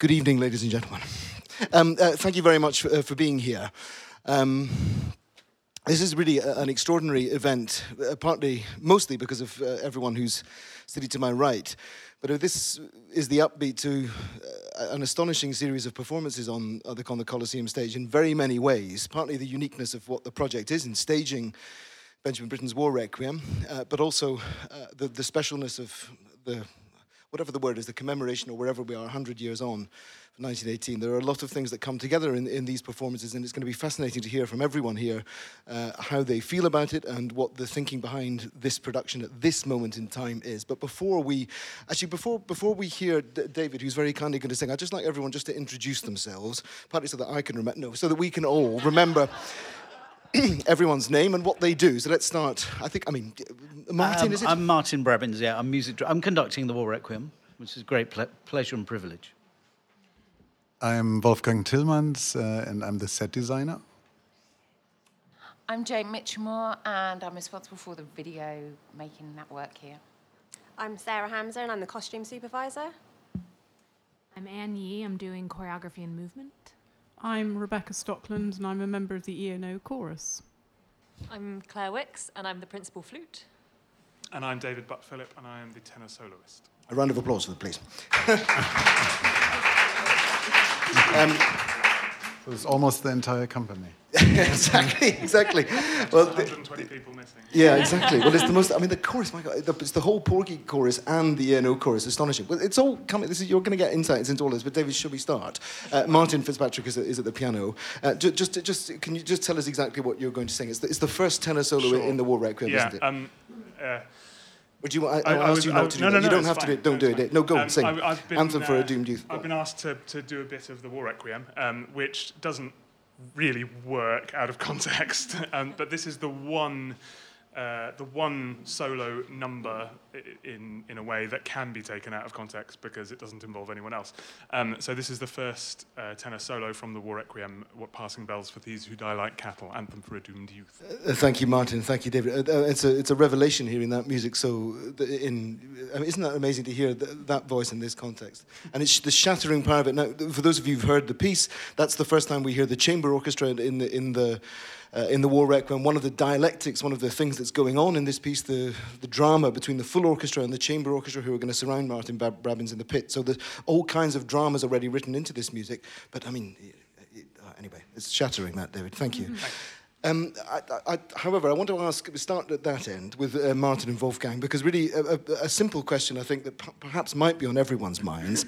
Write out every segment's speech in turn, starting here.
Good evening, ladies and gentlemen. Um, uh, thank you very much for, uh, for being here. Um, this is really a, an extraordinary event, uh, partly, mostly because of uh, everyone who's sitting to my right. But uh, this is the upbeat to uh, an astonishing series of performances on, on the, on the Coliseum stage in very many ways. Partly the uniqueness of what the project is in staging Benjamin Britten's War Requiem, but also the, the specialness of the whatever the word is, the commemoration or wherever we are, 100 years on, 1918. There are a lot of things that come together in, in these performances, and it's going to be fascinating to hear from everyone here uh, how they feel about it and what the thinking behind this production at this moment in time is. But before we, actually, before, before we hear D- David, who's very kindly going to sing, I'd just like everyone just to introduce themselves, partly so that I can remember, no, so that we can all remember. everyone's name and what they do. So let's start. I think, I mean, Martin, um, is it? I'm Martyn Brabbins, yeah. I'm music. I'm conducting the War Requiem, which is a great ple- pleasure and privilege. I'm Wolfgang Tillmans, uh, and I'm the set designer. I'm Jane Mitchamore, and I'm responsible for the video making network here. I'm Sarah Hamza, and I'm the costume supervisor. I'm Ann Yee. I'm doing choreography and movement. I'm Rebecca Stockland, and I'm a member of the ENO chorus. I'm Claire Wickes, and I'm the principal flute. And I'm David Butt Philip, and I am the tenor soloist. A round of applause for them, please. um, so was almost the entire company. exactly, exactly. Well, 120 people missing. Yeah, exactly. Well, it's the most. I mean, the chorus. My God, it's the whole Porgy chorus and the ENO chorus. Astonishing. Well, it's all coming. This is you're going to get insights into all this. But David, should we start? Uh, Martin Fitzpatrick is, is, at the piano. Uh, just, just, just, can you just tell us exactly what you're going to sing? It's the, it's the first tenor solo sure. in the War Requiem, yeah, isn't it? Um, uh, would you? I, I, I asked you not to do no, that. No, you no, don't have fine. to do it. Don't do it. No, go um, sing. I've been, Anthem for uh, a doomed youth. I've been asked to, to do a bit of the War Requiem, um, which doesn't really work out of context. um, but this is the one, uh, the one solo number in in a way that can be taken out of context because it doesn't involve anyone else. Um, so this is the first uh, tenor solo from the War Requiem, "What Passing Bells for These Who Die Like Cattle," anthem for a doomed youth. Uh, thank you, Martin. Thank you, David. Uh, it's a it's a revelation hearing that music. So, in I mean, isn't that amazing to hear th- that voice in this context? And it's the shattering part of it. Now, for those of you who've heard the piece, that's the first time we hear the chamber orchestra in the in the uh, in the War Requiem, one of the dialectics, one of the things that's going on in this piece, the, the drama between the full orchestra and the chamber orchestra who are going to surround Martyn Brab- Brabbins in the pit. So there's all kinds of dramas already written into this music. But I mean, it, uh, anyway, it's shattering that, David. Thank you. Um, I, I, however, I want to ask, start at that end with uh, Martin and Wolfgang, because really a, a, a simple question I think that p- perhaps might be on everyone's minds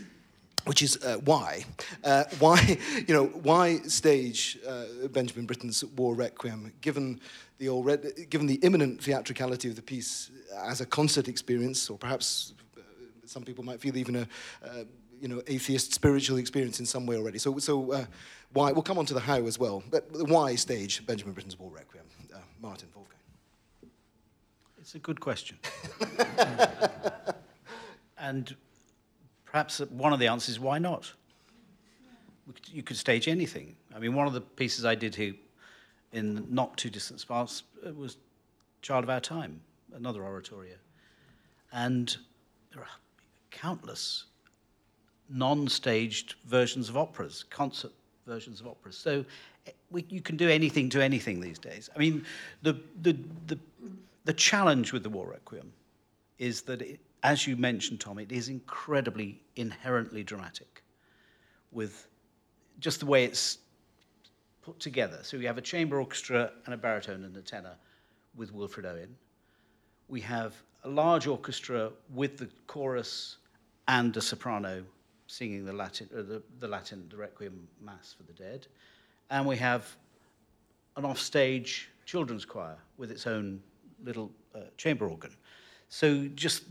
which is uh, why, uh, why, you know, why stage uh, Benjamin Britten's War Requiem, given the already, given the imminent theatricality of the piece as a concert experience, or perhaps uh, some people might feel even a, uh, you know, atheist spiritual experience in some way already. So, so uh, why? We'll come on to the how as well. But why stage Benjamin Britten's War Requiem, Martin Wolfgang? It's a good question, and perhaps one of the answers is why not? You could stage anything. I mean, one of the pieces I did here in not too distant past uh, was Child of Our Time, another oratorio. And there are countless non staged versions of operas, concert versions of operas. So eh, we, you can do anything to anything these days. I mean, the, the, the, the challenge with the War Requiem is that it, as you mentioned, Tom, it is incredibly inherently dramatic with just the way it's put together. So we have a chamber orchestra and a baritone and a tenor with Wilfred Owen. We have a large orchestra with the chorus and a soprano singing the Latin, uh, the, the Latin, the Requiem Mass for the Dead. And we have an offstage children's choir with its own little uh, chamber organ. So just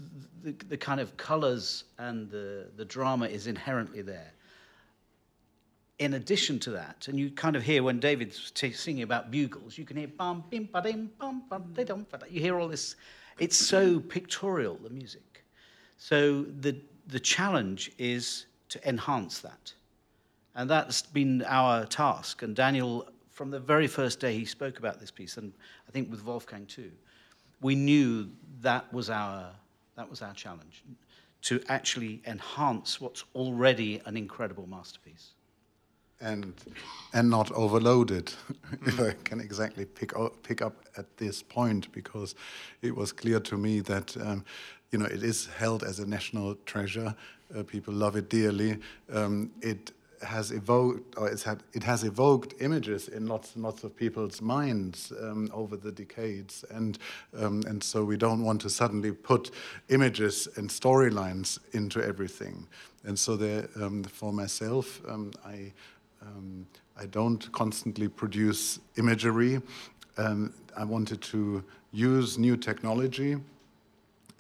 the, the kind of colours and the, the drama is inherently there. In addition to that, and you kind of hear when David's t- singing about bugles, you can hear bum, bim, ba, dim, bum, bum, da, dum, ba, You hear all this. It's so pictorial, the music. So the, the challenge is to enhance that. And that's been our task. And Daniel, from the very first day he spoke about this piece, and I think with Wolfgang too, we knew that was our, that was our challenge. to actually enhance what's already an incredible masterpiece. and and not overloaded. if I can exactly pick o- pick up at this point, because it was clear to me that um, you know it is held as a national treasure. Uh, people love it dearly. Um, it has evoked, or it's had, it has evoked images in lots and lots of people's minds um, over the decades, and um, and so we don't want to suddenly put images and storylines into everything. And so, um, for myself, um, I um, I don't constantly produce imagery. Um, I wanted to use new technology.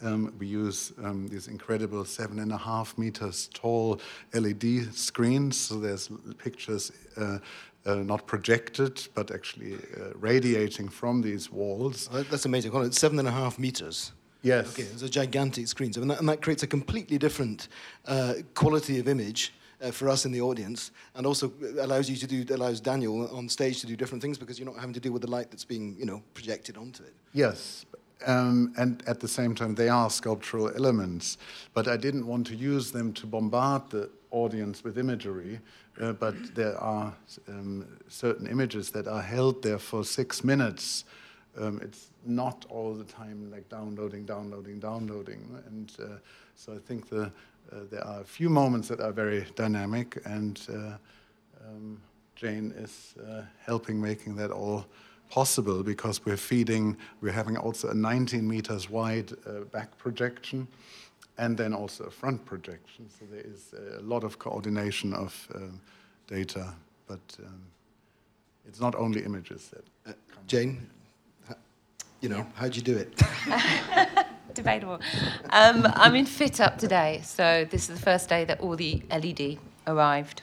Um, we use um, these incredible seven and a half meters tall LED screens, so there's pictures uh, uh, not projected, but actually uh, radiating from these walls. Oh, That's amazing. Hold on, It's seven and a half meters. Yes. Okay, it's a gigantic screen. So, and, that, and that creates a completely different uh, quality of image uh, for us in the audience, and also allows you to do allows Daniel on stage to do different things because you're not having to deal with the light that's being you know projected onto it. Yes, um, and at the same time, they are sculptural elements. But I didn't want to use them to bombard the audience with imagery. Uh, but there are um, certain images that are held there for six minutes. Um, it's not all the time like downloading, downloading, downloading. And uh, so I think the, uh, there are a few moments that are very dynamic, and uh, um, Jane is uh, helping making that all possible because we're feeding, we're having also a 19 meters wide uh, back projection and then also a front projection. So there is a lot of coordination of um, data, but um, it's not only images that. Uh, Jane, you know, Yeah. how'd you do it? Debatable. Um, I'm in Fit Up today, so this is the first day that all the LED arrived.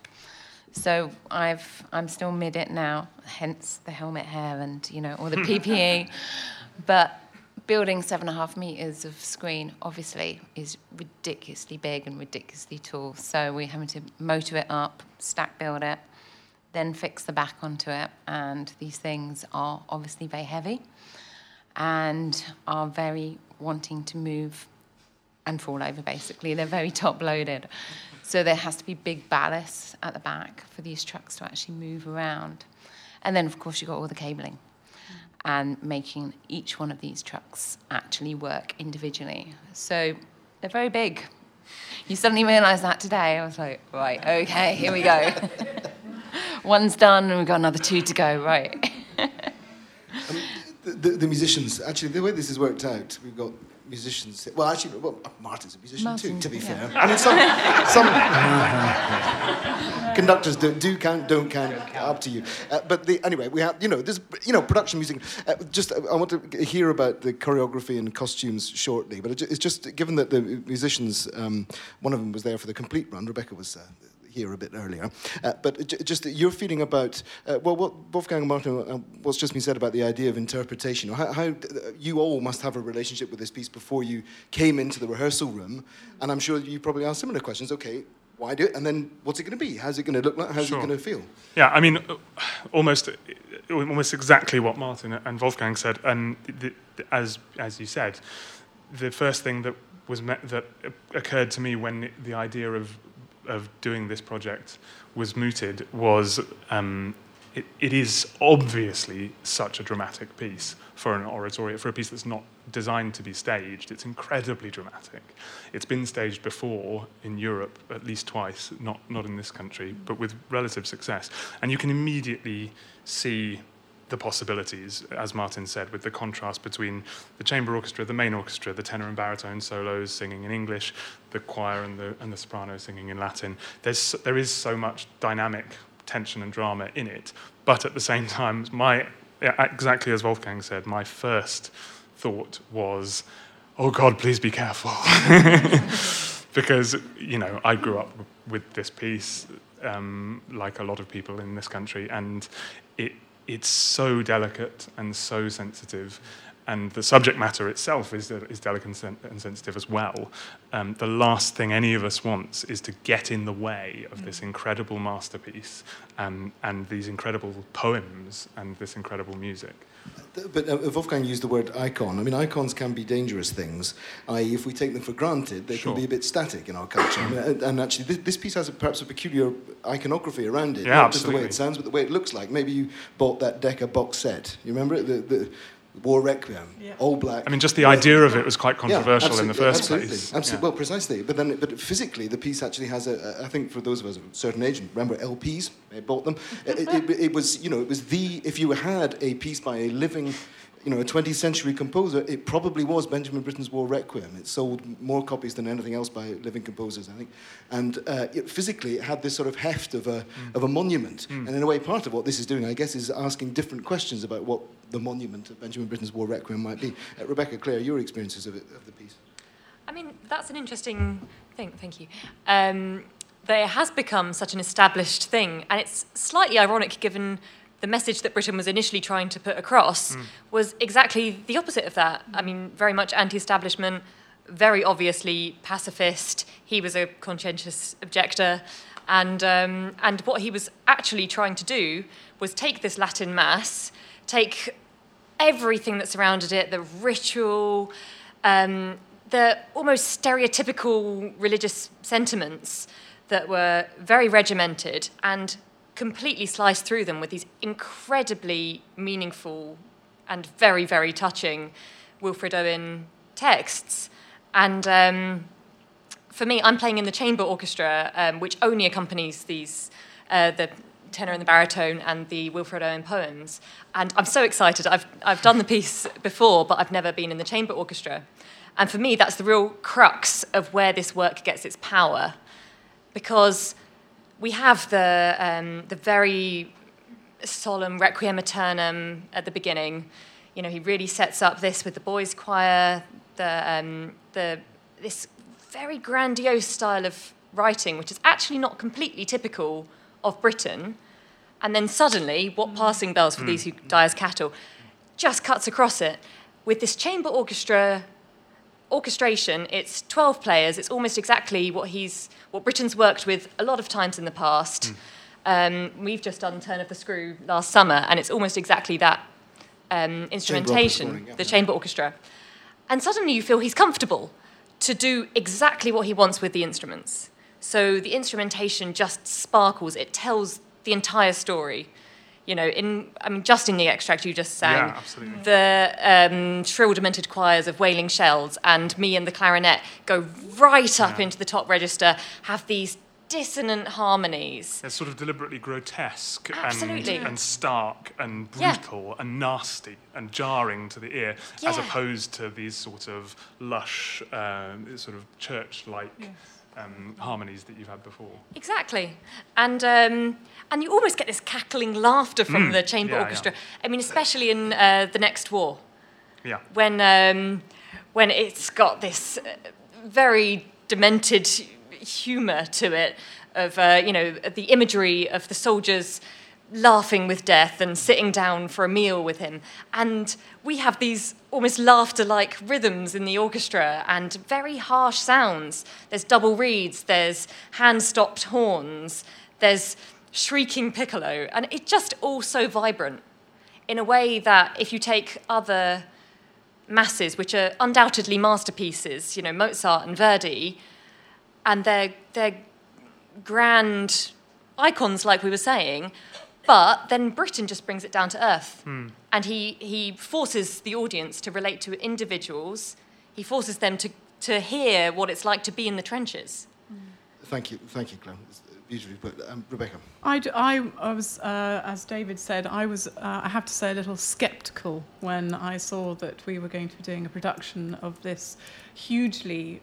So I've I'm still mid it now, hence the helmet hair and you know all the PPE. but building seven and a half meters of screen obviously is ridiculously big and ridiculously tall. So we're having to motor it up, stack build it, then fix the back onto it, and these things are obviously very heavy and are very wanting to move and fall over basically. They're very top loaded. So there has to be big ballast at the back for these trucks to actually move around. And then, of course, you've got all the cabling and making each one of these trucks actually work individually. So they're very big. You suddenly realise that today. I was like, right, okay, here we go. One's done, and we've got another two to go, right? Um, the, the, the musicians, actually, the way this has worked out, we've got musicians. Well, actually, well, Martin's a musician Martin, too, to be yeah. fair. I mean, some, some conductors do, do count, don't count, up to you. Uh, but the, anyway, we have, you know, this, you know, production music. Uh, just, uh, I want to hear about the choreography and costumes shortly. But it, it's just given that the musicians, um, one of them was there for the complete run. Rebecca was. Uh, here a bit earlier, uh, but j- just your feeling about uh, well, what Wolfgang and Martin, uh, what's just been said about the idea of interpretation. How, how you all must have a relationship with this piece before you came into the rehearsal room, and I'm sure you probably asked similar questions. Okay, why do it? And then what's it going to be? How's it going to look like? How's Sure. it going to feel? Yeah, I mean, uh, almost, uh, almost exactly what Martin and Wolfgang said. And the, the, as as you said, the first thing that was met, that occurred to me when the idea of of doing this project was mooted was um, it, it is obviously such a dramatic piece for an oratorio, for a piece that's not designed to be staged. It's incredibly dramatic. It's been staged before in Europe at least twice, not, not in this country, but with relative success. And you can immediately see the possibilities, as Martin said, with the contrast between the chamber orchestra, the main orchestra, the tenor and baritone solos singing in English, the choir and the, and the soprano singing in Latin. There's, there is so much dynamic tension and drama in it, but at the same time, my, exactly as Wolfgang said, my first thought was, oh God, please be careful. because, you know, I grew up with this piece, um, like a lot of people in this country, and it, it's so delicate and so sensitive. and the subject matter itself is, is delicate and, sen- and sensitive as well. Um, the last thing any of us wants is to get in the way of this incredible masterpiece and, and these incredible poems and this incredible music. But uh, Wolfgang used the word icon. I mean, icons can be dangerous things. I.e., if we take them for granted, they Sure. can be a bit static in our culture. I mean, and, and actually, this, this piece has a, perhaps a peculiar iconography around it. Yeah, Not just the way it sounds, but the way it looks like. Maybe you bought that Decca box set. You remember it? The, the War Requiem, Yeah. all black. I mean, just the idea of it was quite Yeah, controversial in the first absolutely, place. Absolutely, Yeah. well, precisely. But then, but physically, the piece actually has a. a I think for those of us of a certain age, remember LPs? They bought them. it, it, it was, you know, it was the. If you had a piece by a living, you know, a 20th century composer, it probably was Benjamin Britten's War Requiem. It sold more copies than anything else by living composers, I think. And uh, it, physically, it had this sort of heft of a of a monument. And in a way, part of what this is doing, I guess, is asking different questions about what the monument of Benjamin Britten's War Requiem might be. Uh, Rebecca, Claire, your experiences of it, of the piece. I mean, that's an interesting thing. Thank you. Um, that it has become such an established thing, and it's slightly ironic given the message that Britten was initially trying to put across was exactly the opposite of that. I mean, very much anti-establishment, very obviously pacifist. He was a conscientious objector, and um, and what he was actually trying to do was take this Latin mass, take everything that surrounded it, the ritual, um, the almost stereotypical religious sentiments that were very regimented and completely sliced through them with these incredibly meaningful and very, very touching Wilfred Owen texts. And um, for me, I'm playing in the chamber orchestra, um, which only accompanies these, uh, the tenor and the baritone and the Wilfred Owen poems. And I'm so excited. I've, I've done the piece before, but I've never been in the chamber orchestra. And for me, that's the real crux of where this work gets its power. Because we have the, um, the very solemn Requiem Aeternam at the beginning. You know, he really sets up this with the boys' choir, the, um, the, this very grandiose style of writing, which is actually not completely typical of Britten. And then suddenly, what passing bells for these who die as cattle just cuts across it with this chamber orchestra orchestration. It's 12 players. It's almost exactly what he's what Britten's worked with a lot of times in the past. Um, we've just done Turn of the Screw last summer, and it's almost exactly that um, instrumentation, yeah. the chamber orchestra. And suddenly you feel he's comfortable to do exactly what he wants with the instruments. So the instrumentation just sparkles. It tells the entire story. You know, in I mean, just in the extract you just sang, Yeah, the um, shrill, demented choirs of wailing shells and me and the clarinet go right up into the top register, have these dissonant harmonies. They're sort of deliberately grotesque and, and stark and Yeah. brutal and nasty and jarring to the ear, as opposed to these sort of lush, um, sort of church-like um, harmonies that you've had before. Exactly, and um, and you almost get this cackling laughter from Mm, the chamber yeah, yeah. orchestra. I mean, especially in uh, the next war. Yeah. when um, when it's got this uh, very demented humour to it of uh, you know the imagery of the soldiers laughing with death and sitting down for a meal with him. And we have these almost laughter-like rhythms in the orchestra and very harsh sounds. There's double reeds there's hand-stopped horns there's shrieking piccolo. And it's just all so vibrant in a way that if you take other masses, which are undoubtedly masterpieces, you know, Mozart and Verdi, and they're, they're grand icons, like we were saying, but then Britten just brings it down to earth. And he, he forces the audience to relate to individuals, he forces them to, to hear what it's like to be in the trenches. Thank you, thank you, Claire. It's beautifully put. Um, Rebecca. I, d- I- I was, uh, as David said, I was, uh, I have to say, a little sceptical when I saw that we were going to be doing a production of this hugely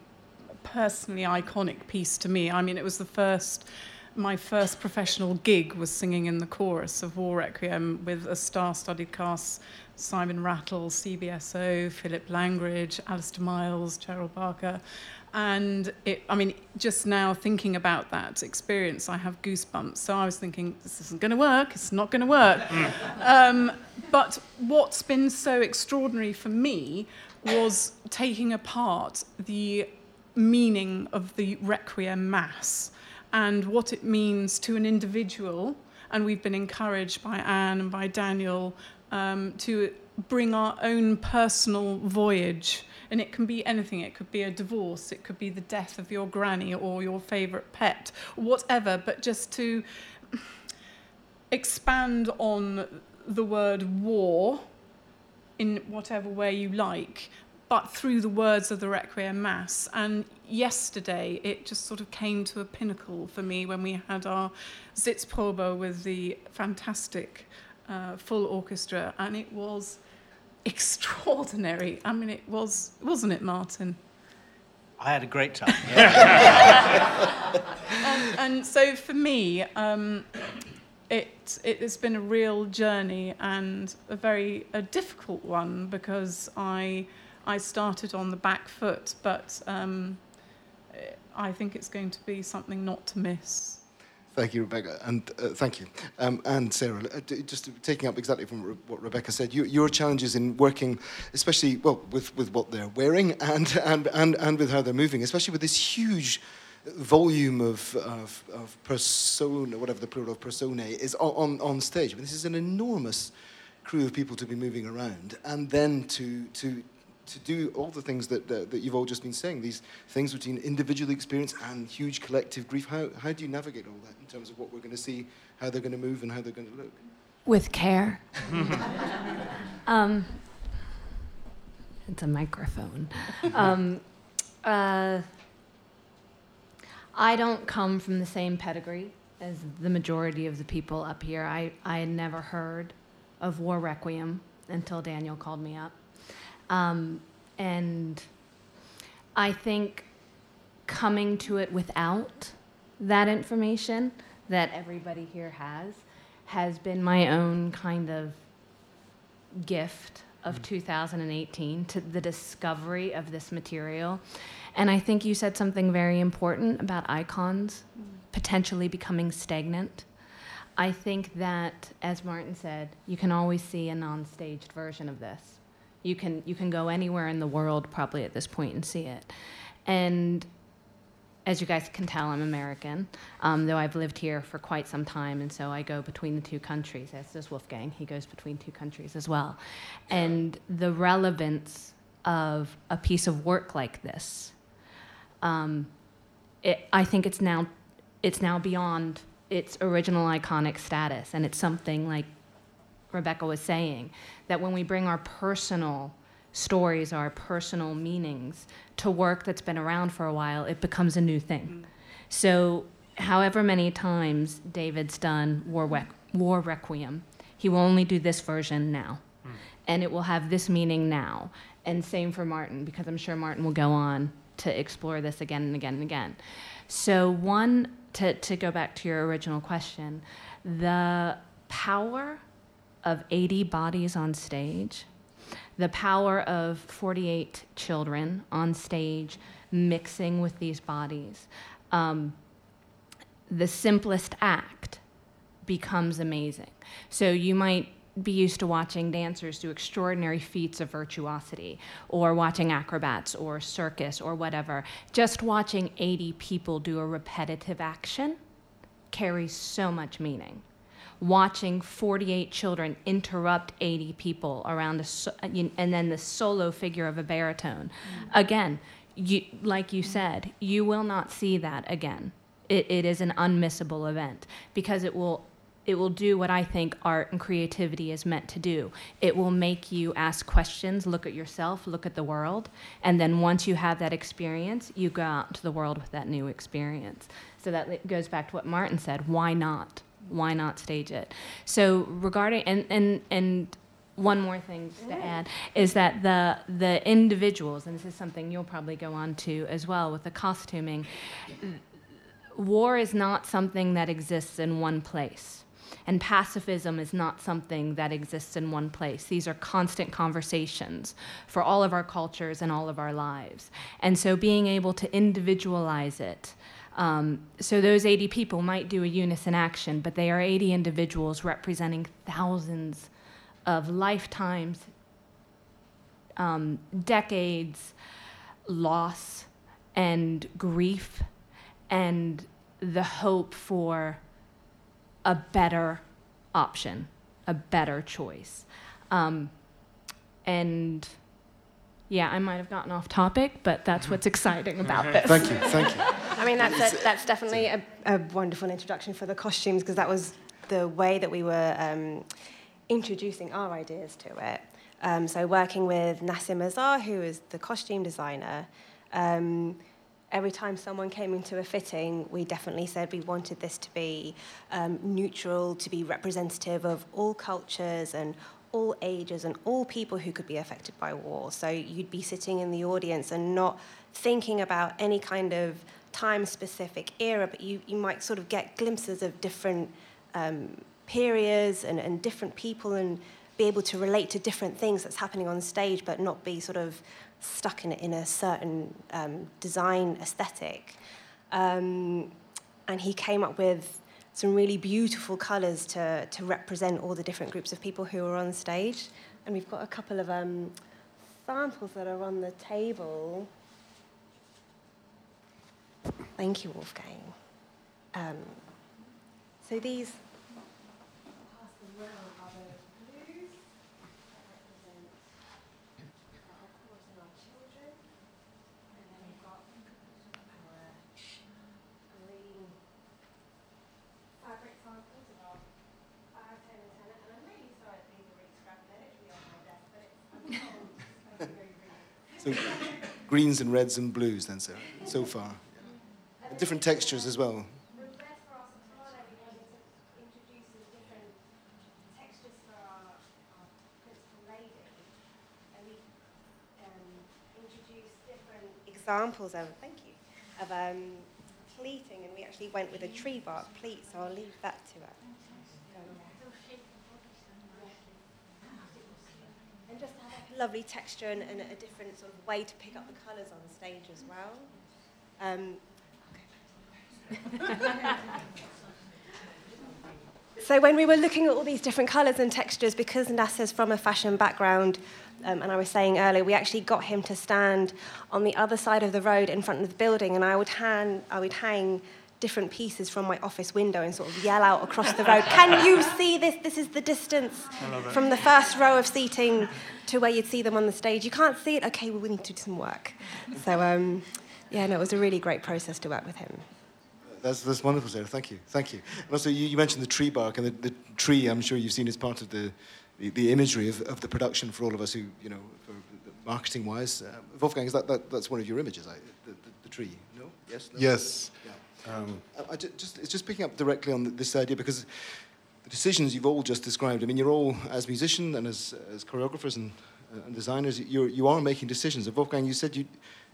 personally iconic piece to me. I mean, it was the first, my first professional gig was singing in the chorus of War Requiem with a star-studded cast, Simon Rattle, CBSO, Philip Langridge, Alastair Miles, Cheryl Barker. and it, I mean, just now thinking about that experience, I have goosebumps. So I was thinking, this isn't going to work. It's not going to work. um, but what's been so extraordinary for me was taking apart the meaning of the Requiem Mass and what it means to an individual. And we've been encouraged by Ann and by Daniel um, to bring our own personal voyage. And it can be anything. It could be a divorce, it could be the death of your granny or your favourite pet, whatever. But just to expand on the word war in whatever way you like, but through the words of the Requiem Mass. And yesterday, it just sort of came to a pinnacle for me when we had our Sitzprobe with the fantastic uh, full orchestra, and it was extraordinary. I mean, it was, wasn't it, Martin? I had a great time. and, and so for me, um, it, it has been a real journey and a very a difficult one because I, I started on the back foot, but um, I think it's going to be something not to miss. Thank you, Rebecca, and uh, thank you. Um, and Sarah, uh, just taking up exactly from Re- what Rebecca said, you, your challenges in working, especially well with, with what they're wearing and, and, and, and with how they're moving, especially with this huge volume of, of, of persona, whatever the plural of personae is on, on stage. I mean, this is an enormous crew of people to be moving around, and then to, to, to do all the things that, that, that you've all just been saying, these things between individual experience and huge collective grief. How, how do you navigate all that in terms of what we're going to see, how they're going to move, and how they're going to look? With care. um, it's a microphone. Um, uh, I don't come from the same pedigree as the majority of the people up here. I, I had never heard of War Requiem until Daniel called me up. Um, and I think coming to it without that information that everybody here has has been my own kind of gift of 2018 to the discovery of this material. And I think you said something very important about icons potentially becoming stagnant. I think that, as Martin said, you can always see a non-staged version of this. You can you can go anywhere in the world probably at this point and see it. And as you guys can tell, I'm American, um, though I've lived here for quite some time, and so I go between the two countries, as does Wolfgang. He goes between two countries as well. And the relevance of a piece of work like this, um, it, I think it's now, it's now beyond its original iconic status, and it's something like Rebecca was saying, that when we bring our personal stories, our personal meanings to work that's been around for a while, it becomes a new thing. Mm. So, however many times David's done War, Re- War Requiem, he will only do this version now. Mm. And it will have this meaning now. And same for Martin, because I'm sure Martin will go on to explore this again and again and again. So, one, to, to go back to your original question, the power of 80 bodies on stage, the power of 48 children on stage mixing with these bodies. Um, the simplest act becomes amazing. So you might be used to watching dancers do extraordinary feats of virtuosity, or watching acrobats, or circus, or whatever. Just watching 80 people do a repetitive action carries so much meaning watching 48 children interrupt 80 people around a so, and then the solo figure of a baritone. Mm-hmm. Again, you, like you said, you will not see that again. It, it is an unmissable event because it will it will do what I think art and creativity is meant to do. It will make you ask questions, look at yourself, look at the world, and then once you have that experience, you go out to the world with that new experience. So that goes back to what Martin said why not? Why not stage it? So regarding and and and one more thing to add is that the the individuals, and this is something you'll probably go on to as well with the costuming. War is not something that exists in one place. And pacifism is not something that exists in one place. These are constant conversations for all of our cultures and all of our lives. And so being able to individualize it. Um, so those 80 people might do a unison action, but they are 80 individuals representing thousands of lifetimes, um, decades, loss, and grief, and the hope for a better option, a better choice. Um, and yeah, I might have gotten off topic, but that's what's exciting about this. Thank you, thank you. I mean, that's, a, that's definitely a, a wonderful introduction for the costumes because that was the way that we were um, introducing our ideas to it. Um, so, working with Nasir Mazhar, who is the costume designer, um, every time someone came into a fitting, we definitely said we wanted this to be um, neutral, to be representative of all cultures and all ages and all people who could be affected by war. So you'd be sitting in the audience and not thinking about any kind of time specific era, but you, you might sort of get glimpses of different um, periods and, and different people and be able to relate to different things that's happening on stage, but not be sort of stuck in, in a certain um, design aesthetic. Um, and he came up with some really beautiful colours to, to represent all the different groups of people who are on stage. And we've got a couple of um, samples that are on the table. Thank you, Wolfgang. Um, so these So greens and reds and blues then, Sarah, so far. Different textures as well. examples of thank you of um, pleating, and we actually went with a tree bark pleat. So I'll leave that to her. And just have a lovely texture and, and, a different sort of way to pick up the colours on stage as well. Um. so when we were looking at all these different colours and textures, because Nasir's from a fashion background, um, and I was saying earlier, we actually got him to stand on the other side of the road in front of the building, and I would, hand, I would hang different pieces from my office window and sort of yell out across the road, Can you see this? This is the distance from the first row of seating to where you'd see them on the stage. You can't see it? Okay, well, we need to do some work. So, um, yeah, no, it was a really great process to work with him. That's, that's wonderful, Sarah. Thank you. Thank you. And also, you, you mentioned the tree bark, and the, the tree, I'm sure you've seen as part of the, the, the imagery of, of the production for all of us who, you know, for marketing wise. Uh, Wolfgang, is that, that that's one of your images, I, the, the, the, tree? No? Yes? No? Yes. Yeah. Um, I, I just, it's just picking up directly on this idea because the decisions you've all just described, I mean, you're all, as musicians and as, as choreographers and, uh, and designers, you're, you are making decisions. And Wolfgang, you said you,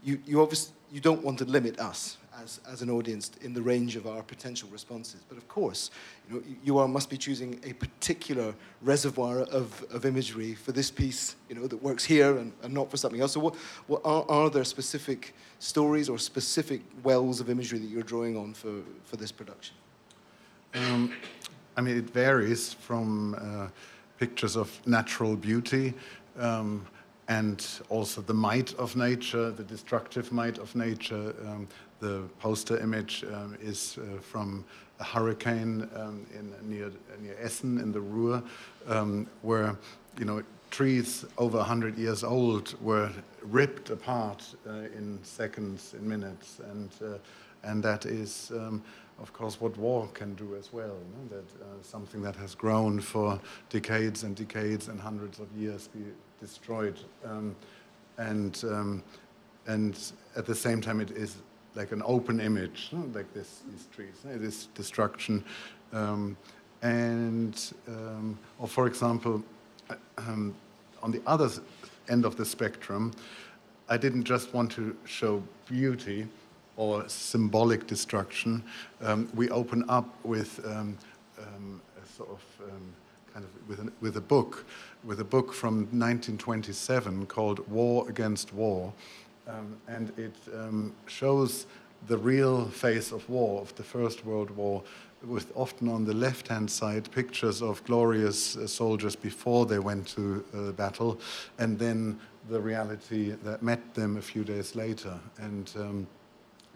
you, you, obviously, you don't want to limit us as, as an audience in the range of our potential responses. But of course, you, know, you are, must be choosing a particular reservoir of, of imagery for this piece you know, that works here and, and not for something else. So what, what are, are there specific stories or specific wells of imagery that you're drawing on for, for this production? Um, I mean, it varies from uh, pictures of natural beauty um, and also the might of nature, the destructive might of nature, um, the poster image um, is uh, from a hurricane um, in, near, near Essen in the Ruhr, um, where you know trees over 100 years old were ripped apart uh, in seconds, in minutes, and uh, and that is. Um, of course, what war can do as well. That uh, something that has grown for decades and decades and hundreds of years be destroyed, um, and um, and at the same time, it is like an open image, like this, these trees, this destruction. Um, and, um, or for example, um, on the other end of the spectrum, I didn't just want to show beauty or symbolic destruction. Um, we open up with um, um, a sort of kind of with, an, with a book, with a book from 1927 called War Against War, um, and it um, shows the real face of war, of the First World War, with often on the left hand side pictures of glorious uh, soldiers before they went to uh, battle, and then the reality that met them a few days later. And um,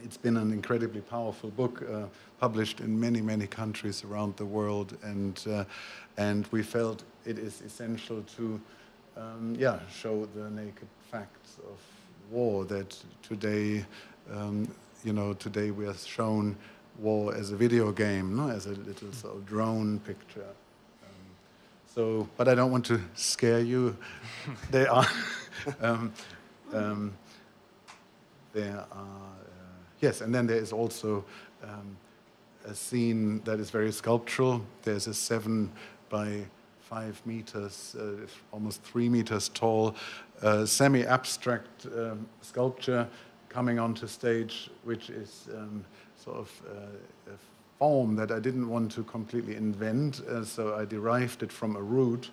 it's been an incredibly powerful book, uh, published in many, many countries around the world, and uh, and we felt it is essential to, um, yeah, show the naked facts of war. That today, um, you know, today we are shown war as a video game, no? as a little sort of drone picture. Um, so, but I don't want to scare you. they are. um, um, there are uh, yes, and then there is also um, a scene that is very sculptural. There's a seven by five meters, uh, almost three meters tall, uh, semi-abstract um, sculpture coming onto stage, which is um, sort of uh, a form that I didn't want to completely invent, uh, so I derived it from a root,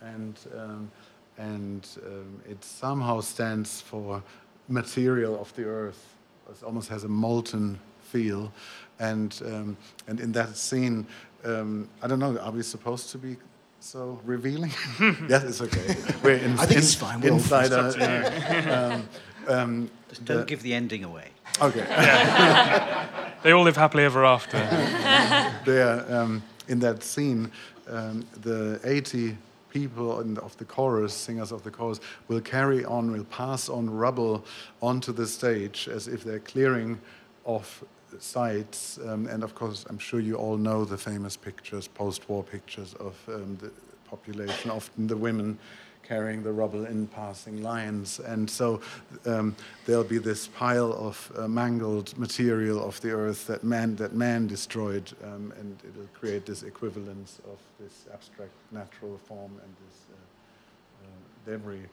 and um, and um, it somehow stands for material of the earth. It almost has a molten feel, and um, and in that scene, um, I don't know, are we supposed to be so revealing? yes, it's okay. We're in, I think in, it's fine. We're inside. Uh, um, um, Just don't the, give the ending away. Okay. they all live happily ever after. there, um, in that scene, um, the 80 people the, of the chorus, singers of the chorus, will carry on, will pass on rubble onto the stage as if they're clearing off sites. Um, and of course, I'm sure you all know the famous pictures, post war pictures of um, the population, often the women carrying the rubble in passing lines. And so um, there'll be this pile of uh, mangled material of the earth that man, that man destroyed, um, and it'll create this equivalence of this abstract natural form and this uh, uh, debris.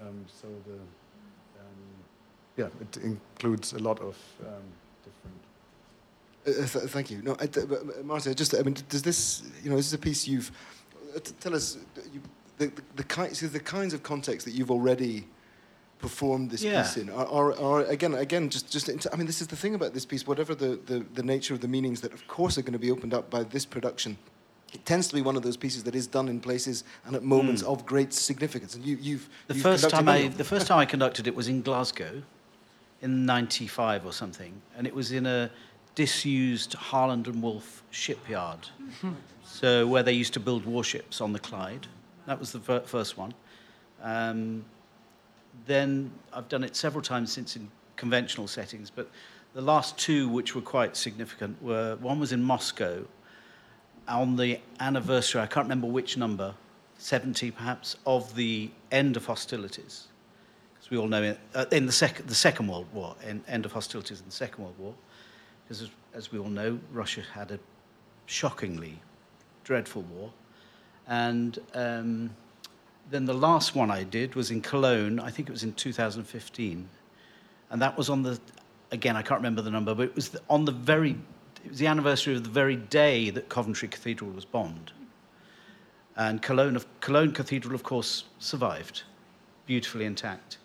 Um, so the, um, yeah, it includes a lot of um, th- thank you. No, I, Marta, just I mean, does this, you know, this is this a piece you've? Uh, t- tell us, you, the, the, the, kind, so the kinds of contexts that you've already performed this yeah. piece in are, are, are, again, again, just, just. Into, I mean, this is the thing about this piece. Whatever the, the, the nature of the meanings that, of course, are going to be opened up by this production, it tends to be one of those pieces that is done in places and at moments mm. of great significance. And you, you've the you've first time I the first time I conducted it was in Glasgow, in '95 or something, and it was in a disused Harland and Wolff shipyard. so where they used to build warships on the Clyde. That was the fir- first one. Um, then I've done it several times since in conventional settings, but the last two, which were quite significant, were one was in Moscow on the anniversary, I can't remember which number, 70 perhaps, of the end of hostilities. Because we all know in, uh, in the, sec- the Second World War, end of hostilities in the Second World War, because as, as we all know, Russia had a shockingly dreadful war. And um, then the last one I did was in Cologne, I think it was in 2015. And that was on the, again, I can't remember the number, but it was on the very, it was the anniversary of the very day that Coventry Cathedral was bombed. And Cologne, Cologne Cathedral, of course, survived, beautifully intact.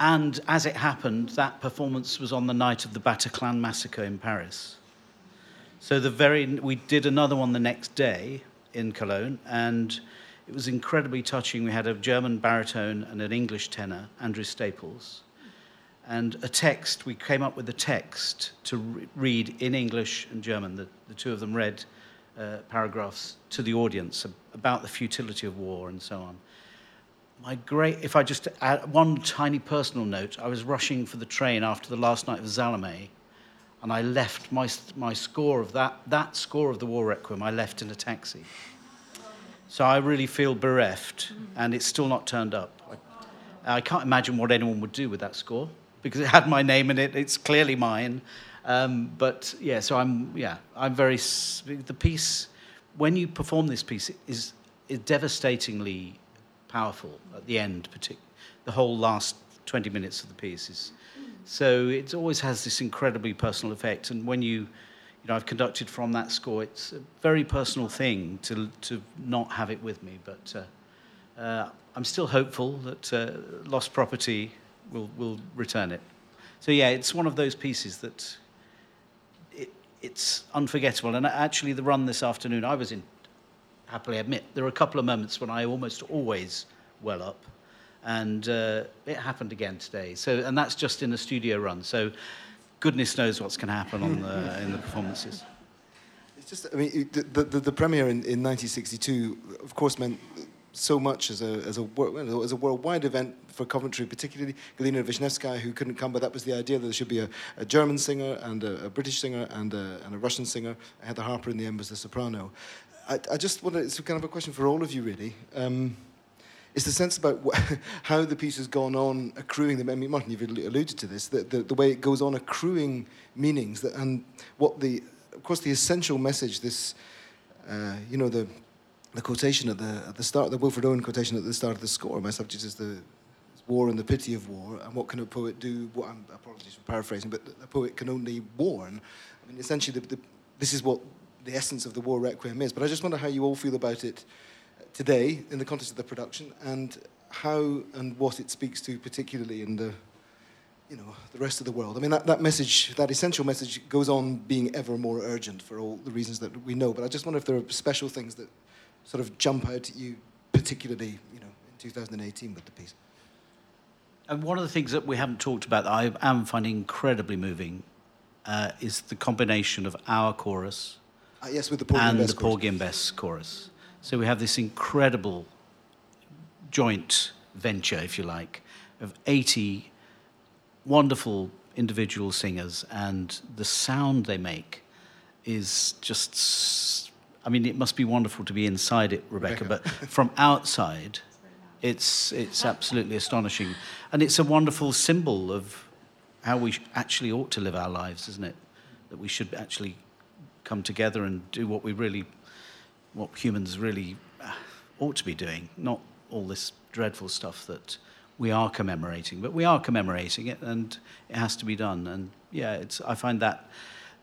And as it happened, that performance was on the night of the Bataclan massacre in Paris. So the very, we did another one the next day, in Cologne, and it was incredibly touching. We had a German baritone and an English tenor, Andrew Staples, and a text. We came up with a text to re- read in English and German. The, the two of them read uh, paragraphs to the audience about the futility of war and so on. My great, if I just add one tiny personal note, I was rushing for the train after the last night of Salome, and I left my, my score of that, that score of the War Requiem, I left in a taxi. So I really feel bereft, and it's still not turned up. I, I can't imagine what anyone would do with that score because it had my name in it. It's clearly mine. Um, but yeah, so I'm yeah, I'm very the piece. When you perform this piece, is is devastatingly powerful at the end. The whole last 20 minutes of the piece is so it always has this incredibly personal effect. And when you you know, I've conducted from that score. It's a very personal thing to, to not have it with me, but uh, uh, I'm still hopeful that uh, lost property will, will return it. So, yeah, it's one of those pieces that it, it's unforgettable. And actually, the run this afternoon, I was in, happily admit, there were a couple of moments when I almost always well up. And uh, it happened again today. So, and that's just in a studio run. So, goodness knows what's going to happen on the, in the performances. It's just, I mean, the, the, the premiere in, in 1962, of course, meant so much as a, as, a, as a worldwide event for Coventry, particularly Galina Vishnevskaya, who couldn't come, but that was the idea that there should be a, a German singer and a, a British singer and a, and a Russian singer. Heather Harper in the end was the soprano. I, I just want it's kind of a question for all of you, really. Um, it's the sense about how the piece has gone on accruing them. I mean, Martyn, you've alluded to this, the, the, the way it goes on accruing meanings, that, and what the, of course, the essential message, this, uh, you know, the, the quotation at the, at the start, the Wilfred Owen quotation at the start of the score, my subject is the war and the pity of war, and what can a poet do? What, I'm, apologies for paraphrasing, but a poet can only warn. I mean, essentially, the, the, this is what the essence of the war requiem is. But I just wonder how you all feel about it today in the context of the production and how and what it speaks to particularly in the you know the rest of the world. I mean that, that message, that essential message goes on being ever more urgent for all the reasons that we know. But I just wonder if there are special things that sort of jump out at you particularly, you know, in 2018 with the piece. And one of the things that we haven't talked about that I am finding incredibly moving uh, is the combination of our chorus uh, yes, with the Porgy and Bess the Paul Gimbes chorus. So we have this incredible joint venture, if you like, of 80 wonderful individual singers, and the sound they make is just. I mean, it must be wonderful to be inside it, Rebecca, Rebecca. but from outside, it's, it's absolutely astonishing. And it's a wonderful symbol of how we actually ought to live our lives, isn't it? That we should actually come together and do what we really what humans really uh, ought to be doing, not all this dreadful stuff that we are commemorating. But we are commemorating it, and it has to be done. And yeah, it's, I find that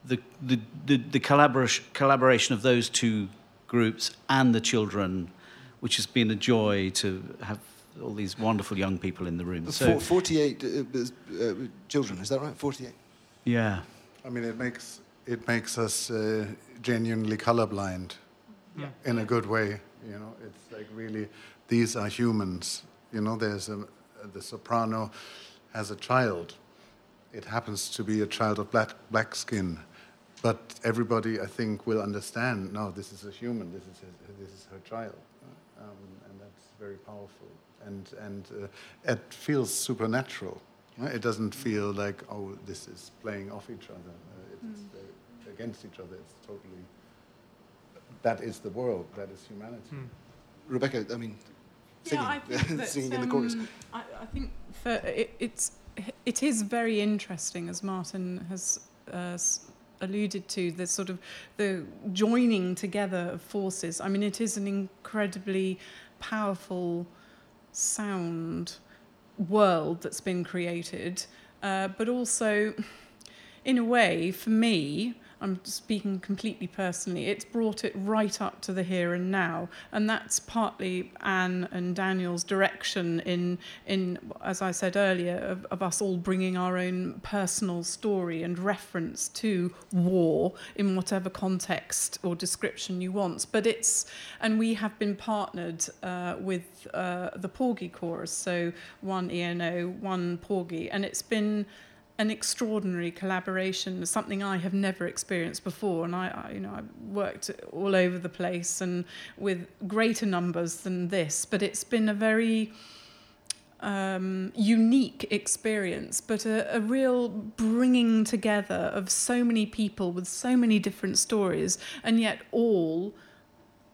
the, the, the, the collaboration, collaboration of those two groups and the children, which has been a joy to have all these wonderful young people in the room. So, 48 uh, uh, children, is that right? 48? Yeah. I mean, it makes, it makes us uh, genuinely colorblind Yeah. in a good way. You know, it's like really, these are humans. You know, there's a, the soprano has a child. It happens to be a child of black, black skin, but everybody, I think, will understand. No, this is a human. This is his, this is her child, um, and that's very powerful. And and uh, it feels supernatural. right? It doesn't feel like oh, this is playing off each other. It's against each other. It's totally that is the world, that is humanity. Hmm. Rebecca, I mean, singing, Yeah, I that, singing in the chorus. um, I, I think for it, it's it is very interesting, as Martyn has uh, alluded to, the sort of the joining together of forces. I mean, it is an incredibly powerful sound world that's been created, uh, but also, in a way, for me, I'm speaking completely personally, it's brought it right up to the here and now. And that's partly Ann and Daniel's direction in, in as I said earlier, of, of us all bringing our own personal story and reference to war in whatever context or description you want. But it's, and we have been partnered uh, with uh, the Porgy chorus, so one ENO, one Porgy, and it's been an extraordinary collaboration, something I have never experienced before. And I, I, you know, I've worked all over the place and with greater numbers than this, but it's been a very um, unique experience, but a, a real bringing together of so many people with so many different stories, and yet all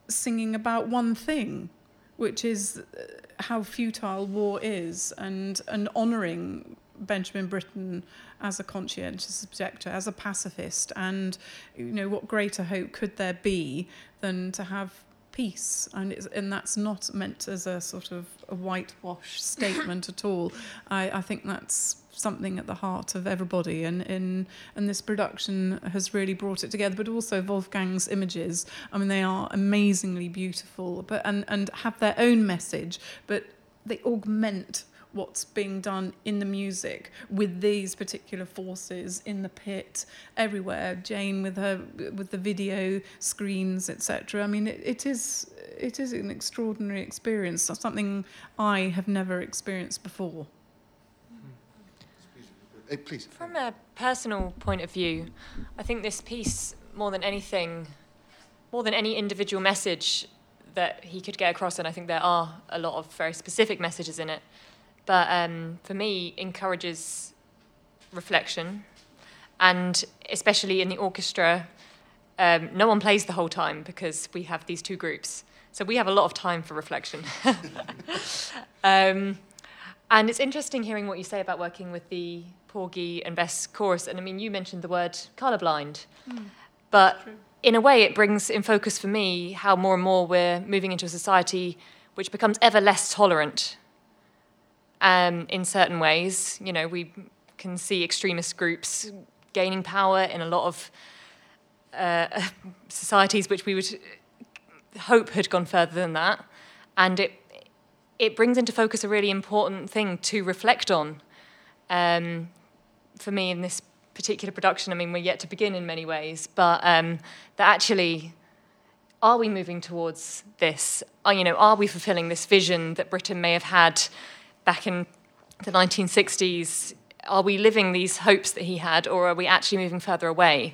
singing about one thing, which is uh, how futile war is, and and honouring Benjamin Britten as a conscientious objector, as a pacifist, and you know what greater hope could there be than to have peace? and it's, and that's not meant as a sort of a whitewash statement at all. I, I think that's something at the heart of everybody, and in and this production has really brought it together. But also Wolfgang's images. I mean, they are amazingly beautiful, but and and have their own message, but they augment what's being done in the music with these particular forces in the pit everywhere. Jane with her with the video screens etc i mean it, it is it is an extraordinary experience something i have never experienced before. Hey, please. From a personal point of view, I think this piece, more than anything, more than any individual message that he could get across, and I think there are a lot of very specific messages in it, but um, for me, encourages reflection, and especially in the orchestra, um, no one plays the whole time because we have these two groups. So we have a lot of time for reflection. um, and it's interesting hearing what you say about working with the Porgy and Bess chorus. And I mean, you mentioned the word colorblind, mm. but True. in a way, it brings in focus for me how more and more we're moving into a society which becomes ever less tolerant um, in certain ways. You know, we can see extremist groups gaining power in a lot of uh, societies which we would hope had gone further than that. And it, it brings into focus a really important thing to reflect on. Um, for me, in this particular production, I mean, we're yet to begin in many ways, but um, that actually, are we moving towards this? Are, you know, are we fulfilling this vision that Britten may have had back in the 1960s, are we living these hopes that he had, or are we actually moving further away?